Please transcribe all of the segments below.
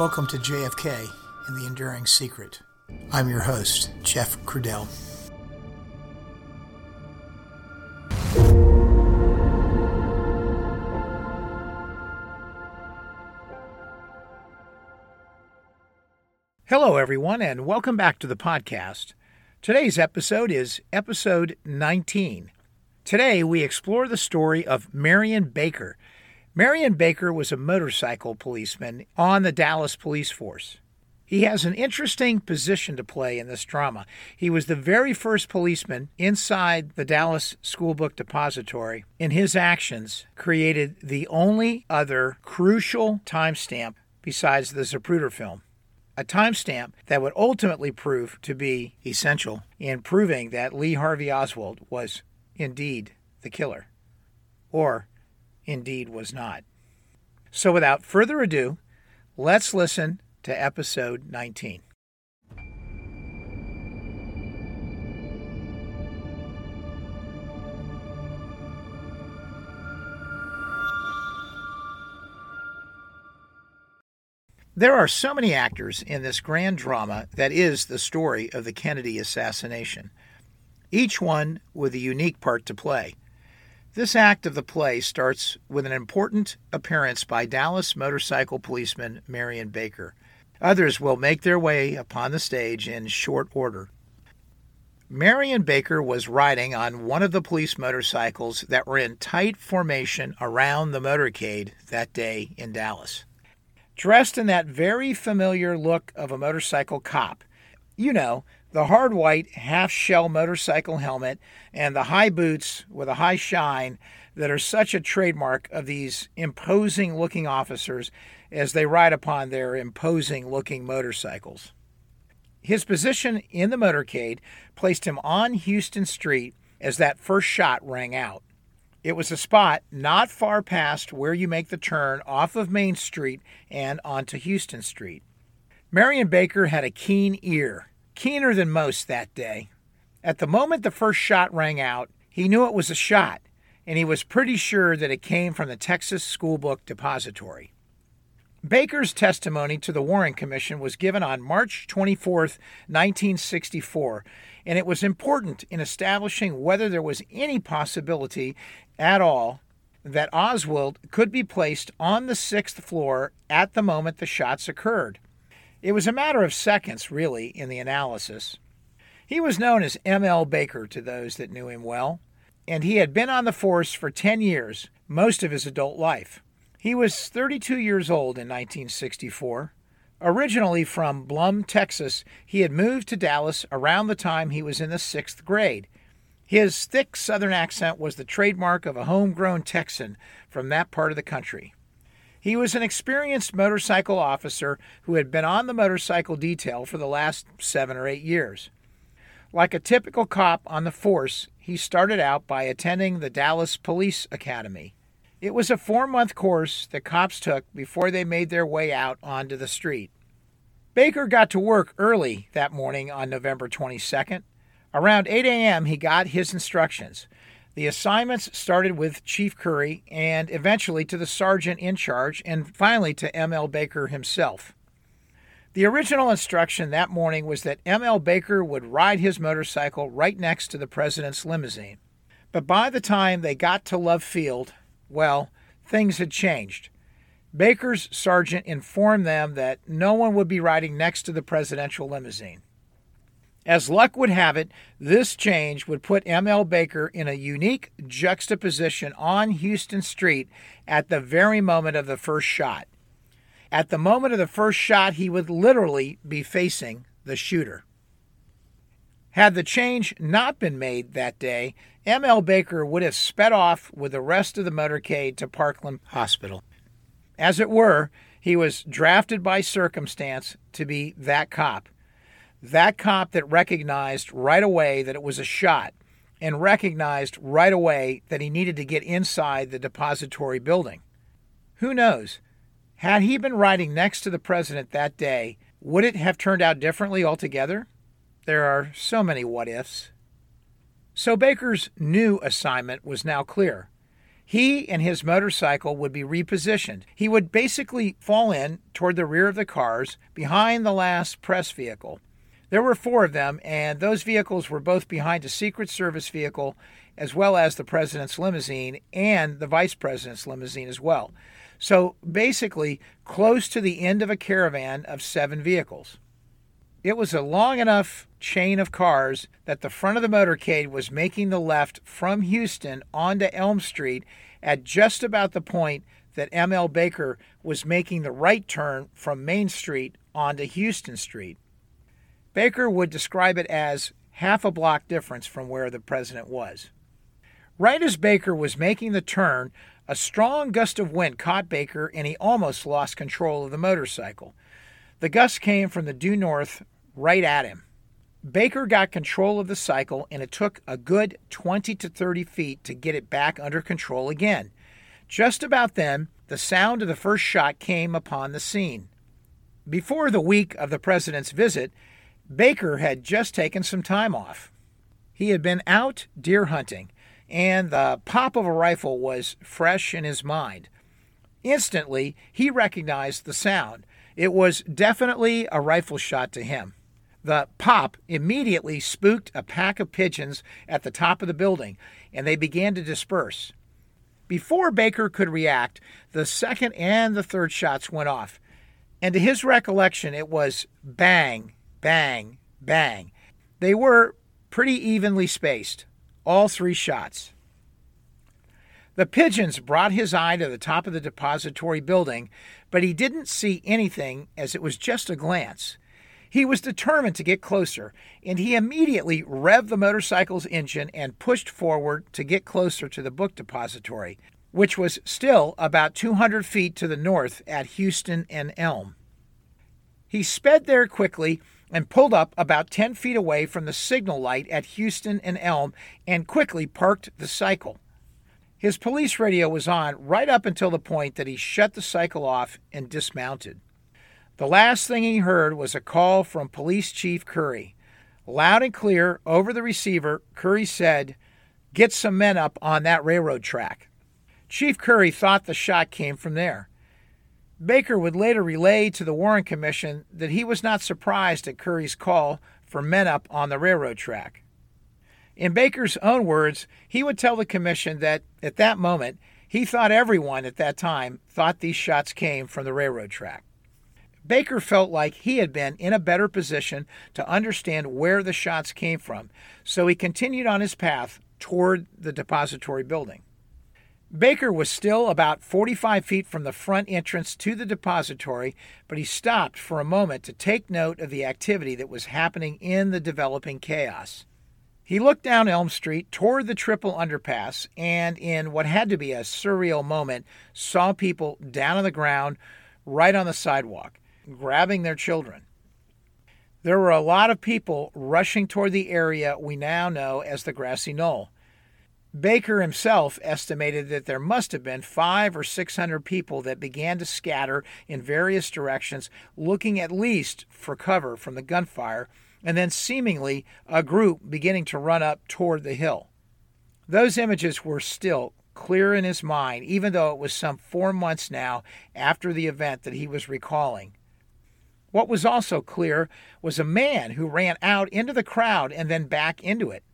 Welcome to JFK and the Enduring Secret. I'm your host, Jeff Crudell. Hello, everyone, and welcome back to the podcast. Today's episode is episode 19. Today, we explore the story of Marion Baker. Marion Baker was a motorcycle policeman on the Dallas Police Force. He has an interesting position to play in this drama. He was the very first policeman inside the Dallas School Book Depository, and his actions created the only other crucial timestamp besides the Zapruder film. A timestamp that would ultimately prove to be essential in proving that Lee Harvey Oswald was indeed the killer, or indeed was not. So, without further ado, let's listen to episode 19. There are so many actors in this grand drama that is the story of the Kennedy assassination, each one with a unique part to play. This act of the play starts with an important appearance by Dallas motorcycle policeman Marion Baker. Others will make their way upon the stage in short order. Marion Baker was riding on one of the police motorcycles that were in tight formation around the motorcade that day in Dallas. Dressed in that very familiar look of a motorcycle cop, you know, the hard white half shell motorcycle helmet and the high boots with a high shine that are such a trademark of these imposing looking officers as they ride upon their imposing looking motorcycles. His position in the motorcade placed him on Houston Street as that first shot rang out. It was a spot not far past where you make the turn off of Main Street and onto Houston Street. Marion Baker had a keen ear, keener than most that day. At the moment the first shot rang out, he knew it was a shot, and he was pretty sure that it came from the Texas School Book Depository. Baker's testimony to the Warren Commission was given on March 24, 1964, and it was important in establishing whether there was any possibility at all that Oswald could be placed on the sixth floor at the moment the shots occurred. It was a matter of seconds, really, in the analysis. He was known as M.L. Baker to those that knew him well, and he had been on the force for 10 years, most of his adult life. He was 32 years old in 1964. Originally from Blum, Texas, he had moved to Dallas around the time he was in the sixth grade. His thick southern accent was the trademark of a homegrown Texan from that part of the country. He was an experienced motorcycle officer who had been on the motorcycle detail for the last seven or eight years. Like a typical cop on the force, he started out by attending the Dallas Police Academy. It was a four month course that cops took before they made their way out onto the street. Baker got to work early that morning on November 22nd. Around 8 a.m., he got his instructions. The assignments started with Chief Curry and eventually to the sergeant in charge and finally to M.L. Baker himself. The original instruction that morning was that M.L. Baker would ride his motorcycle right next to the president's limousine. But by the time they got to Love Field, well, things had changed. Baker's sergeant informed them that no one would be riding next to the presidential limousine. As luck would have it, this change would put M.L. Baker in a unique juxtaposition on Houston Street at the very moment of the first shot. At the moment of the first shot, he would literally be facing the shooter. Had the change not been made that day, M.L. Baker would have sped off with the rest of the motorcade to Parkland Hospital. As it were, he was drafted by circumstance to be that cop. That cop that recognized right away that it was a shot and recognized right away that he needed to get inside the depository building. Who knows? Had he been riding next to the president that day, would it have turned out differently altogether? There are so many what ifs. So Baker's new assignment was now clear. he and his motorcycle would be repositioned. He would basically fall in toward the rear of the cars behind the last press vehicle. There were four of them, and those vehicles were both behind a Secret Service vehicle, as well as the president's limousine and the vice president's limousine as well. So basically, close to the end of a caravan of seven vehicles. It was a long enough chain of cars that the front of the motorcade was making the left from Houston onto Elm Street at just about the point that ML Baker was making the right turn from Main Street onto Houston Street. Baker would describe it as half a block difference from where the president was. Right as Baker was making the turn, a strong gust of wind caught Baker and he almost lost control of the motorcycle. The gust came from the due north right at him. Baker got control of the cycle, and it took a good 20 to 30 feet to get it back under control again. Just about then, the sound of the first shot came upon the scene. Before the week of the president's visit, Baker had just taken some time off. He had been out deer hunting, and the pop of a rifle was fresh in his mind. Instantly, he recognized the sound. It was definitely a rifle shot to him. The pop immediately spooked a pack of pigeons at the top of the building, and they began to disperse. Before Baker could react, the second and the third shots went off. And to his recollection, it was bang, bang, bang. They were pretty evenly spaced, all three shots. The pigeons brought his eye to the top of the depository building, but he didn't see anything as it was just a glance. He was determined to get closer, and he immediately revved the motorcycle's engine and pushed forward to get closer to the book depository, which was still about 200 feet to the north at Houston and Elm. He sped there quickly and pulled up about 10 feet away from the signal light at Houston and Elm and quickly parked the cycle. His police radio was on right up until the point that he shut the cycle off and dismounted. The last thing he heard was a call from Police Chief Curry. Loud and clear over the receiver, Curry said, Get some men up on that railroad track. Chief Curry thought the shot came from there. Baker would later relay to the Warren Commission that he was not surprised at Curry's call for men up on the railroad track. In Baker's own words, he would tell the commission that at that moment, he thought everyone at that time thought these shots came from the railroad track. Baker felt like he had been in a better position to understand where the shots came from, so he continued on his path toward the depository building. Baker was still about 45 feet from the front entrance to the depository, but he stopped for a moment to take note of the activity that was happening in the developing chaos. He looked down Elm Street toward the triple underpass and, in what had to be a surreal moment, saw people down on the ground right on the sidewalk grabbing their children. There were a lot of people rushing toward the area we now know as the grassy knoll. Baker himself estimated that there must have been five or six hundred people that began to scatter in various directions, looking at least for cover from the gunfire, and then seemingly a group beginning to run up toward the hill. Those images were still clear in his mind, even though it was some four months now after the event that he was recalling. What was also clear was a man who ran out into the crowd and then back into it.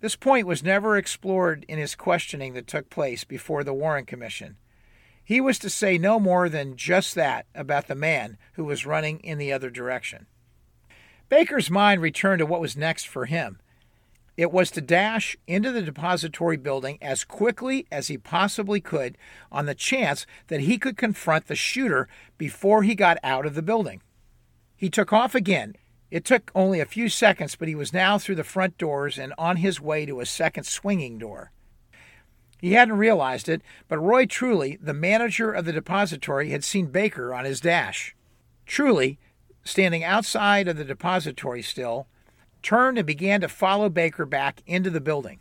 This point was never explored in his questioning that took place before the Warren Commission. He was to say no more than just that about the man who was running in the other direction. Baker's mind returned to what was next for him. It was to dash into the depository building as quickly as he possibly could on the chance that he could confront the shooter before he got out of the building. He took off again. It took only a few seconds, but he was now through the front doors and on his way to a second swinging door. He hadn't realized it, but Roy Truly, the manager of the depository, had seen Baker on his dash. Truly, standing outside of the depository still, turned and began to follow Baker back into the building.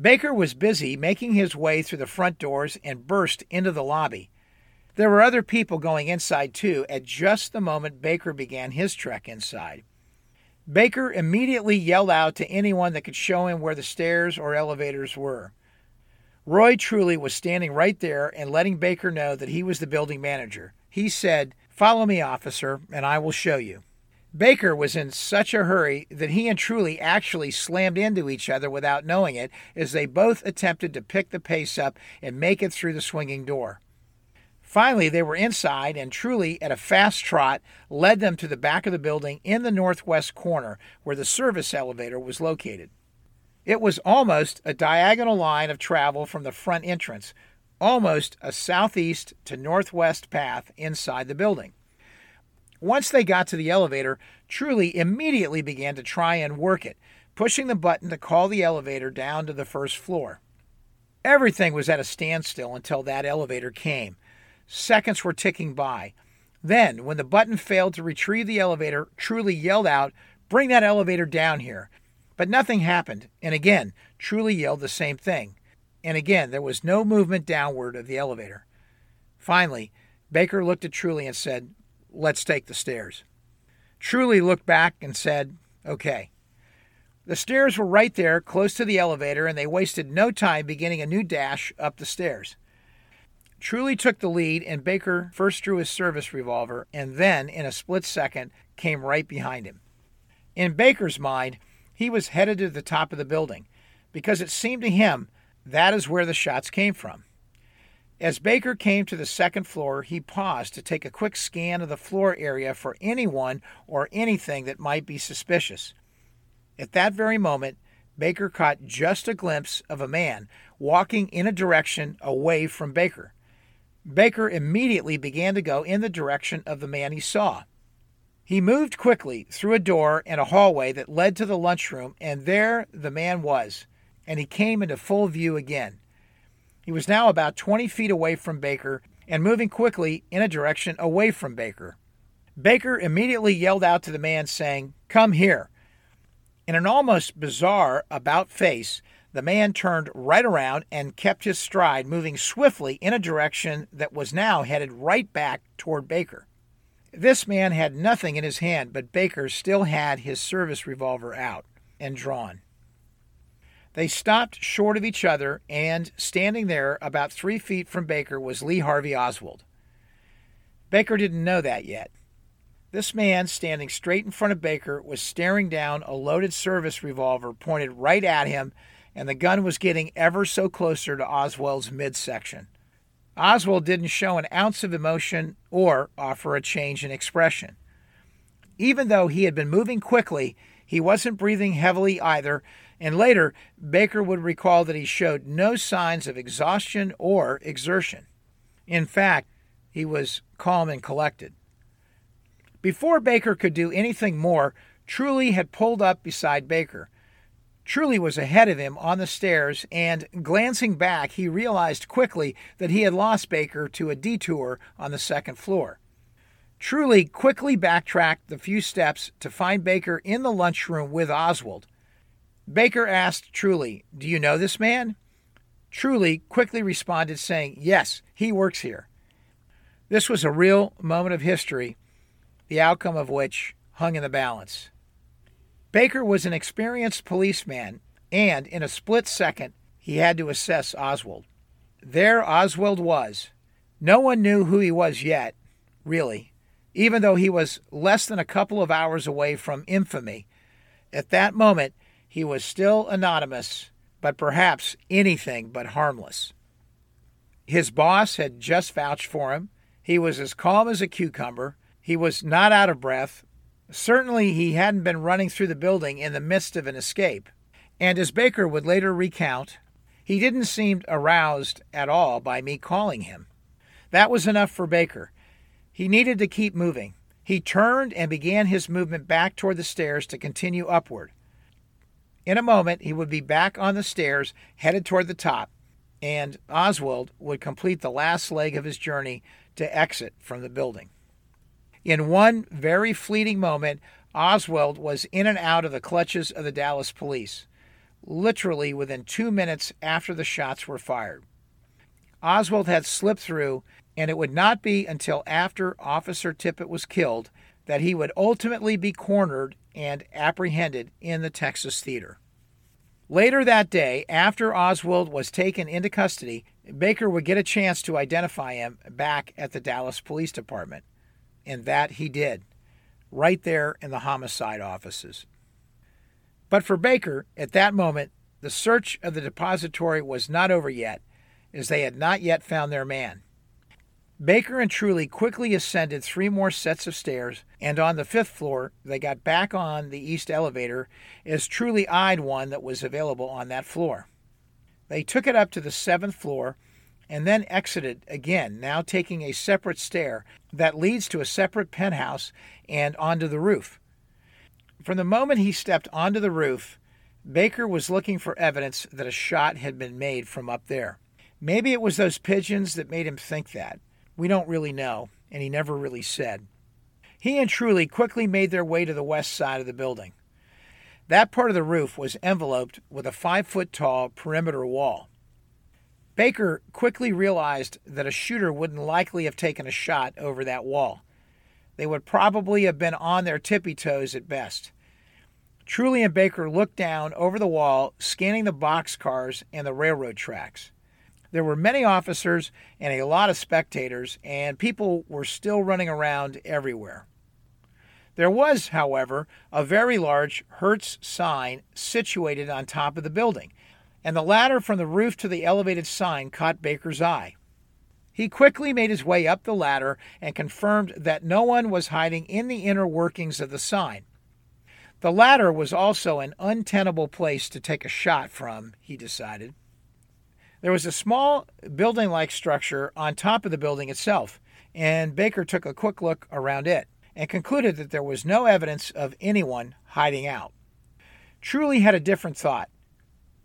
Baker was busy making his way through the front doors and burst into the lobby. There were other people going inside too at just the moment Baker began his trek inside. Baker immediately yelled out to anyone that could show him where the stairs or elevators were. Roy Truly was standing right there and letting Baker know that he was the building manager. He said, Follow me, officer, and I will show you. Baker was in such a hurry that he and Truly actually slammed into each other without knowing it as they both attempted to pick the pace up and make it through the swinging door. Finally, they were inside, and Truly, at a fast trot, led them to the back of the building in the northwest corner where the service elevator was located. It was almost a diagonal line of travel from the front entrance, almost a southeast to northwest path inside the building. Once they got to the elevator, Truly immediately began to try and work it, pushing the button to call the elevator down to the first floor. Everything was at a standstill until that elevator came. Seconds were ticking by. Then, when the button failed to retrieve the elevator, Truly yelled out, Bring that elevator down here. But nothing happened, and again, Truly yelled the same thing. And again, there was no movement downward of the elevator. Finally, Baker looked at Truly and said, Let's take the stairs. Truly looked back and said, Okay. The stairs were right there, close to the elevator, and they wasted no time beginning a new dash up the stairs. Truly took the lead, and Baker first drew his service revolver and then, in a split second, came right behind him. In Baker's mind, he was headed to the top of the building because it seemed to him that is where the shots came from. As Baker came to the second floor, he paused to take a quick scan of the floor area for anyone or anything that might be suspicious. At that very moment, Baker caught just a glimpse of a man walking in a direction away from Baker. Baker immediately began to go in the direction of the man he saw. He moved quickly through a door and a hallway that led to the lunchroom, and there the man was, and he came into full view again. He was now about 20 feet away from Baker and moving quickly in a direction away from Baker. Baker immediately yelled out to the man, saying, Come here. In an almost bizarre about face, the man turned right around and kept his stride, moving swiftly in a direction that was now headed right back toward Baker. This man had nothing in his hand, but Baker still had his service revolver out and drawn. They stopped short of each other, and standing there about three feet from Baker was Lee Harvey Oswald. Baker didn't know that yet. This man, standing straight in front of Baker, was staring down a loaded service revolver pointed right at him and the gun was getting ever so closer to Oswald's midsection. Oswald didn't show an ounce of emotion or offer a change in expression. Even though he had been moving quickly, he wasn't breathing heavily either, and later Baker would recall that he showed no signs of exhaustion or exertion. In fact, he was calm and collected. Before Baker could do anything more, Truly had pulled up beside Baker. Truly was ahead of him on the stairs, and glancing back, he realized quickly that he had lost Baker to a detour on the second floor. Truly quickly backtracked the few steps to find Baker in the lunchroom with Oswald. Baker asked Truly, Do you know this man? Truly quickly responded, saying, Yes, he works here. This was a real moment of history, the outcome of which hung in the balance. Baker was an experienced policeman, and in a split second, he had to assess Oswald. There Oswald was. No one knew who he was yet, really, even though he was less than a couple of hours away from infamy. At that moment, he was still anonymous, but perhaps anything but harmless. His boss had just vouched for him. He was as calm as a cucumber. He was not out of breath, Certainly, he hadn't been running through the building in the midst of an escape. And as Baker would later recount, he didn't seem aroused at all by me calling him. That was enough for Baker. He needed to keep moving. He turned and began his movement back toward the stairs to continue upward. In a moment, he would be back on the stairs, headed toward the top, and Oswald would complete the last leg of his journey to exit from the building. In one very fleeting moment, Oswald was in and out of the clutches of the Dallas police, literally within two minutes after the shots were fired. Oswald had slipped through, and it would not be until after Officer Tippit was killed that he would ultimately be cornered and apprehended in the Texas theater. Later that day, after Oswald was taken into custody, Baker would get a chance to identify him back at the Dallas Police Department. And that he did, right there in the homicide offices. But for Baker, at that moment, the search of the depository was not over yet, as they had not yet found their man. Baker and Truly quickly ascended three more sets of stairs, and on the fifth floor, they got back on the east elevator as Truly eyed one that was available on that floor. They took it up to the seventh floor and then exited again, now taking a separate stair that leads to a separate penthouse and onto the roof. From the moment he stepped onto the roof, Baker was looking for evidence that a shot had been made from up there. Maybe it was those pigeons that made him think that. We don't really know, and he never really said. He and Truly quickly made their way to the west side of the building. That part of the roof was enveloped with a five foot tall perimeter wall. Baker quickly realized that a shooter wouldn't likely have taken a shot over that wall. They would probably have been on their tippy toes at best. Truly and Baker looked down over the wall, scanning the boxcars and the railroad tracks. There were many officers and a lot of spectators, and people were still running around everywhere. There was, however, a very large Hertz sign situated on top of the building, and the ladder from the roof to the elevated sign caught Baker's eye. He quickly made his way up the ladder and confirmed that no one was hiding in the inner workings of the sign. The ladder was also an untenable place to take a shot from, he decided. There was a small building like structure on top of the building itself, and Baker took a quick look around it and concluded that there was no evidence of anyone hiding out. Truly had a different thought.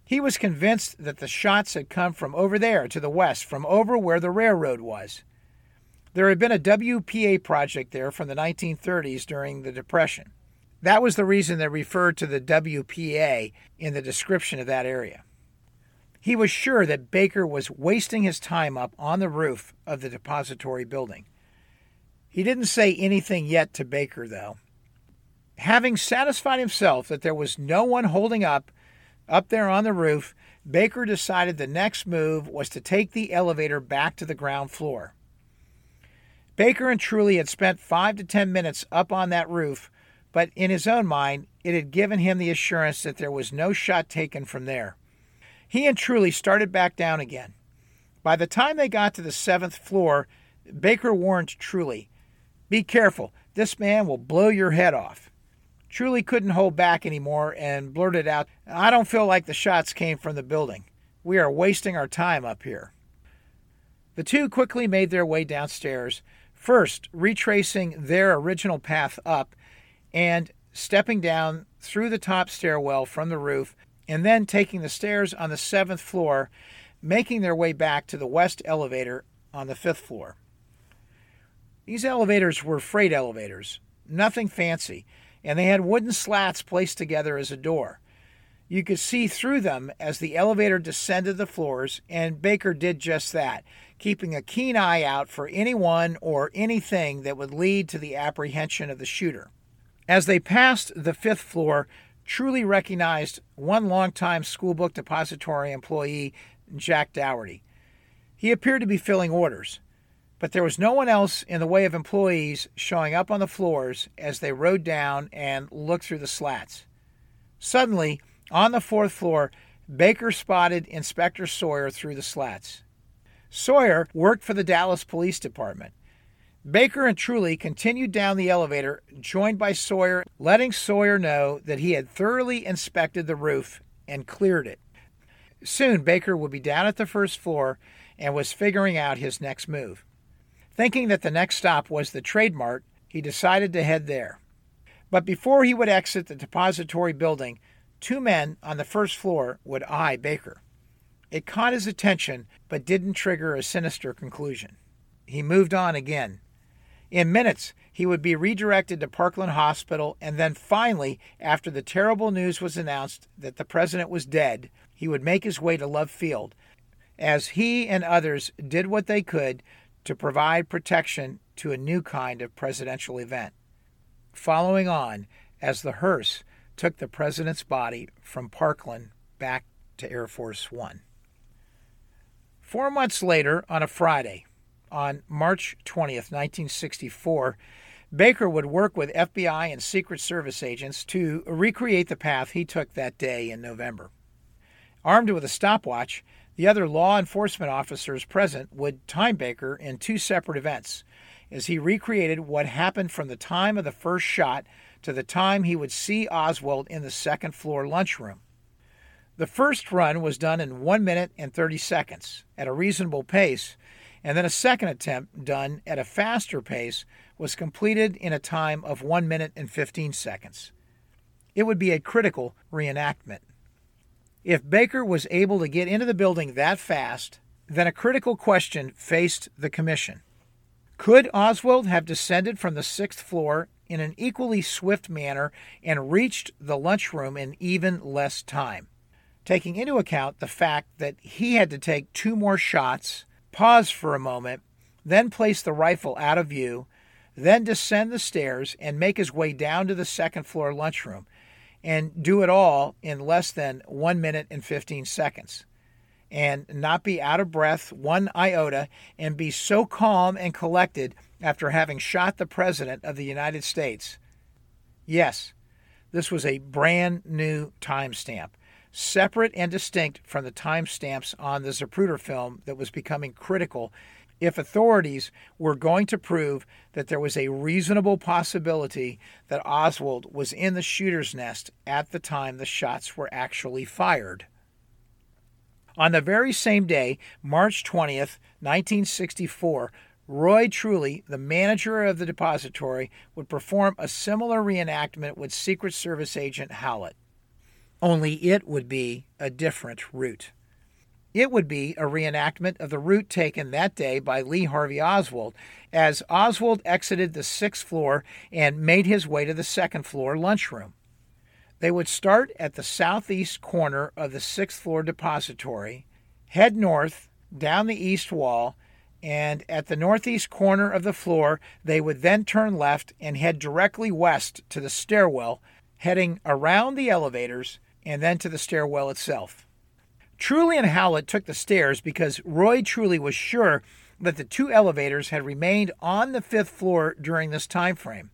He was convinced that the shots had come from over there to the west, from over where the railroad was. There had been a WPA project there from the 1930s during the Depression. That was the reason they referred to the WPA in the description of that area. He was sure that Baker was wasting his time up on the roof of the depository building. He didn't say anything yet to Baker, though. Having satisfied himself that there was no one holding up up there on the roof, Baker decided the next move was to take the elevator back to the ground floor. Baker and Truly had spent five to ten minutes up on that roof, but in his own mind, it had given him the assurance that there was no shot taken from there. He and Truly started back down again. By the time they got to the seventh floor, Baker warned Truly, Be careful, this man will blow your head off. Truly couldn't hold back anymore and blurted out, I don't feel like the shots came from the building. We are wasting our time up here. The two quickly made their way downstairs, first retracing their original path up and stepping down through the top stairwell from the roof and then taking the stairs on the seventh floor, making their way back to the west elevator on the fifth floor. These elevators were freight elevators, nothing fancy, and they had wooden slats placed together as a door. You could see through them as the elevator descended the floors, and Baker did just that, keeping a keen eye out for anyone or anything that would lead to the apprehension of the shooter. As they passed the fifth floor, Truly recognized one longtime schoolbook depository employee, Jack Dougherty. He appeared to be filling orders, but there was no one else in the way of employees showing up on the floors as they rode down and looked through the slats. Suddenly, on the fourth floor, Baker spotted Inspector Sawyer through the slats. Sawyer worked for the Dallas Police Department. Baker and Truly continued down the elevator, joined by Sawyer, letting Sawyer know that he had thoroughly inspected the roof and cleared it. Soon, Baker would be down at the first floor and was figuring out his next move. Thinking that the next stop was the Trade Mart, he decided to head there. But before he would exit the depository building, two men on the first floor would eye Baker. It caught his attention, but didn't trigger a sinister conclusion. He moved on again, in minutes, he would be redirected to Parkland Hospital, and then finally, after the terrible news was announced that the president was dead, he would make his way to Love Field, as he and others did what they could to provide protection to a new kind of presidential event. Following on, as the hearse took the president's body from Parkland back to Air Force One. Four months later, on a Friday, on March 20th, 1964, Baker would work with FBI and Secret Service agents to recreate the path he took that day in November. Armed with a stopwatch, the other law enforcement officers present would time Baker in two separate events as he recreated what happened from the time of the first shot to the time he would see Oswald in the second floor lunchroom. The first run was done in 1 minute and 30 seconds at a reasonable pace, and then a second attempt done at a faster pace was completed in a time of 1 minute and 15 seconds. It would be a critical reenactment. If Baker was able to get into the building that fast, then a critical question faced the commission. Could Oswald have descended from the sixth floor in an equally swift manner and reached the lunchroom in even less time? Taking into account the fact that he had to take two more shots, pause for a moment, then place the rifle out of view, then descend the stairs and make his way down to the second floor lunchroom, and do it all in less than one minute and 15 seconds and not be out of breath one iota and be so calm and collected after having shot the President of the United States. Yes, this was a brand new timestamp, separate and distinct from the timestamps on the Zapruder film that was becoming critical if authorities were going to prove that there was a reasonable possibility that Oswald was in the shooter's nest at the time the shots were actually fired. On the very same day, March 20th, 1964, Roy Truly, the manager of the depository, would perform a similar reenactment with Secret Service agent Howlett. Only it would be a different route. It would be a reenactment of the route taken that day by Lee Harvey Oswald as Oswald exited the sixth floor and made his way to the second floor lunchroom. They would start at the southeast corner of the sixth floor depository, head north down the east wall, and at the northeast corner of the floor, they would then turn left and head directly west to the stairwell, heading around the elevators and then to the stairwell itself. Truly and Howlett took the stairs because Roy Truly was sure that the two elevators had remained on the fifth floor during this time frame.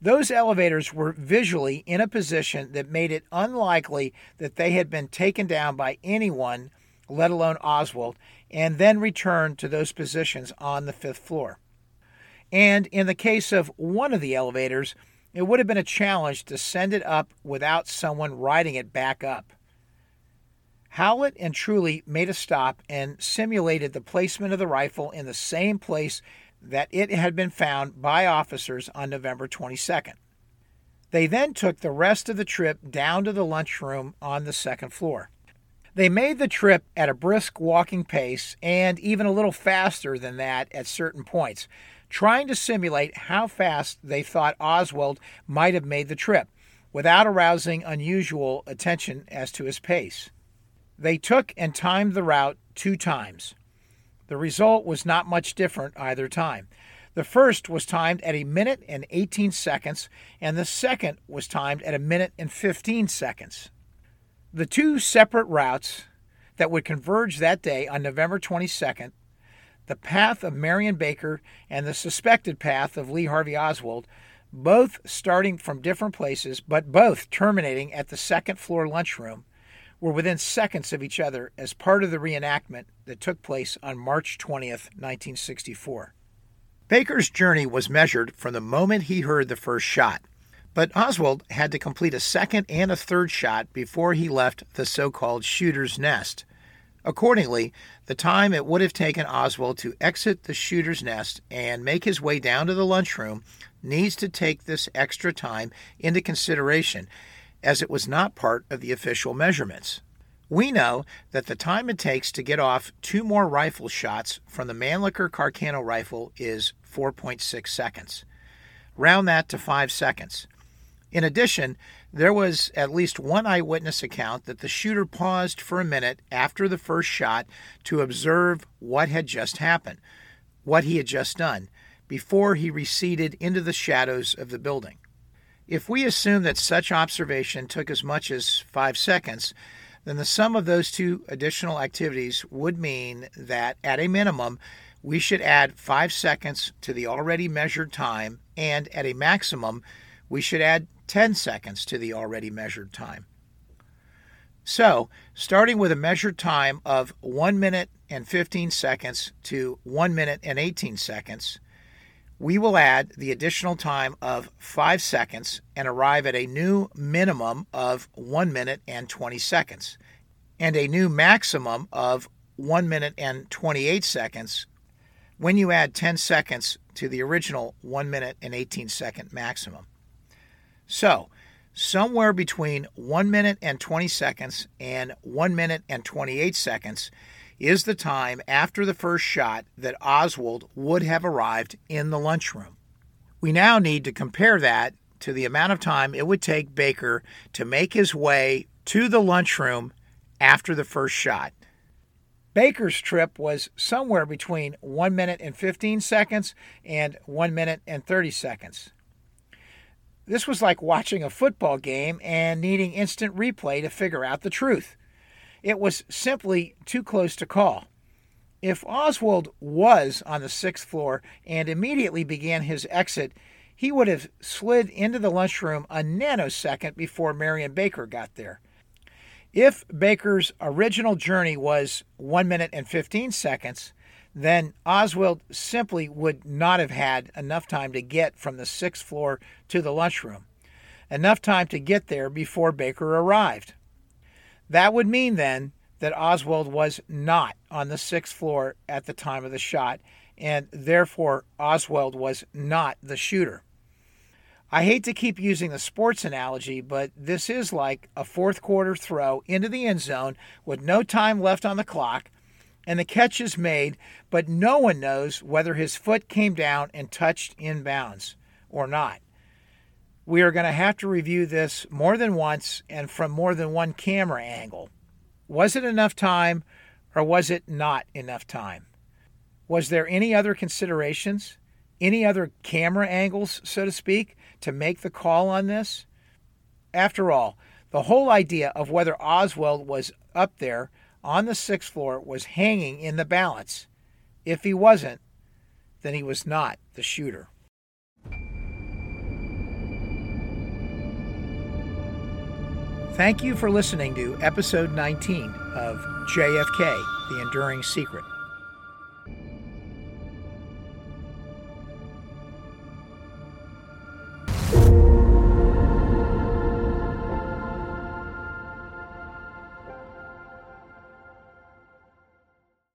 Those elevators were visually in a position that made it unlikely that they had been taken down by anyone, let alone Oswald, and then returned to those positions on the fifth floor. And in the case of one of the elevators, it would have been a challenge to send it up without someone riding it back up. Howlett and Truly made a stop and simulated the placement of the rifle in the same place that it had been found by officers on November 22nd. They then took the rest of the trip down to the lunchroom on the second floor. They made the trip at a brisk walking pace and even a little faster than that at certain points, trying to simulate how fast they thought Oswald might have made the trip without arousing unusual attention as to his pace. They took and timed the route two times. The result was not much different either time. The first was timed at a minute and 18 seconds, and the second was timed at a minute and 15 seconds. The two separate routes that would converge that day on November 22nd, the path of Marion Baker and the suspected path of Lee Harvey Oswald, both starting from different places, but both terminating at the second floor lunchroom, were within seconds of each other as part of the reenactment that took place on March 20th, 1964. Baker's journey was measured from the moment he heard the first shot, but Oswald had to complete a second and a third shot before he left the so called shooter's nest. Accordingly, the time it would have taken Oswald to exit the shooter's nest and make his way down to the lunchroom needs to take this extra time into consideration as it was not part of the official measurements. We know that the time it takes to get off two more rifle shots from the Mannlicher Carcano rifle is 4.6 seconds. Round that to 5 seconds. In addition, there was at least one eyewitness account that the shooter paused for a minute after the first shot to observe what had just happened, what he had just done, before he receded into the shadows of the building. If we assume that such observation took as much as five seconds, then the sum of those two additional activities would mean that at a minimum, we should add five seconds to the already measured time, and at a maximum, we should add 10 seconds to the already measured time. So, starting with a measured time of 1 minute and 15 seconds to 1 minute and 18 seconds, we will add the additional time of 5 seconds and arrive at a new minimum of 1 minute and 20 seconds and a new maximum of 1 minute and 28 seconds when you add 10 seconds to the original 1 minute and 18 second maximum. So, somewhere between 1 minute and 20 seconds and 1 minute and 28 seconds is the time after the first shot that Oswald would have arrived in the lunchroom. We now need to compare that to the amount of time it would take Baker to make his way to the lunchroom after the first shot. Baker's trip was somewhere between 1 minute and 15 seconds and 1 minute and 30 seconds. This was like watching a football game and needing instant replay to figure out the truth. It was simply too close to call. If Oswald was on the sixth floor and immediately began his exit, he would have slid into the lunchroom a nanosecond before Marion Baker got there. If Baker's original journey was 1 minute and 15 seconds, then Oswald simply would not have had enough time to get from the sixth floor to the lunchroom, enough time to get there before Baker arrived. That would mean then that Oswald was not on the sixth floor at the time of the shot, and therefore Oswald was not the shooter. I hate to keep using the sports analogy, but this is like a fourth quarter throw into the end zone with no time left on the clock and the catch is made, but no one knows whether his foot came down and touched inbounds or not. We are going to have to review this more than once and from more than one camera angle. Was it enough time or was it not enough time? Was there any other considerations, any other camera angles, so to speak, to make the call on this? After all, the whole idea of whether Oswald was up there on the sixth floor was hanging in the balance. If he wasn't, then he was not the shooter. Thank you for listening to episode 19 of JFK The Enduring Secret.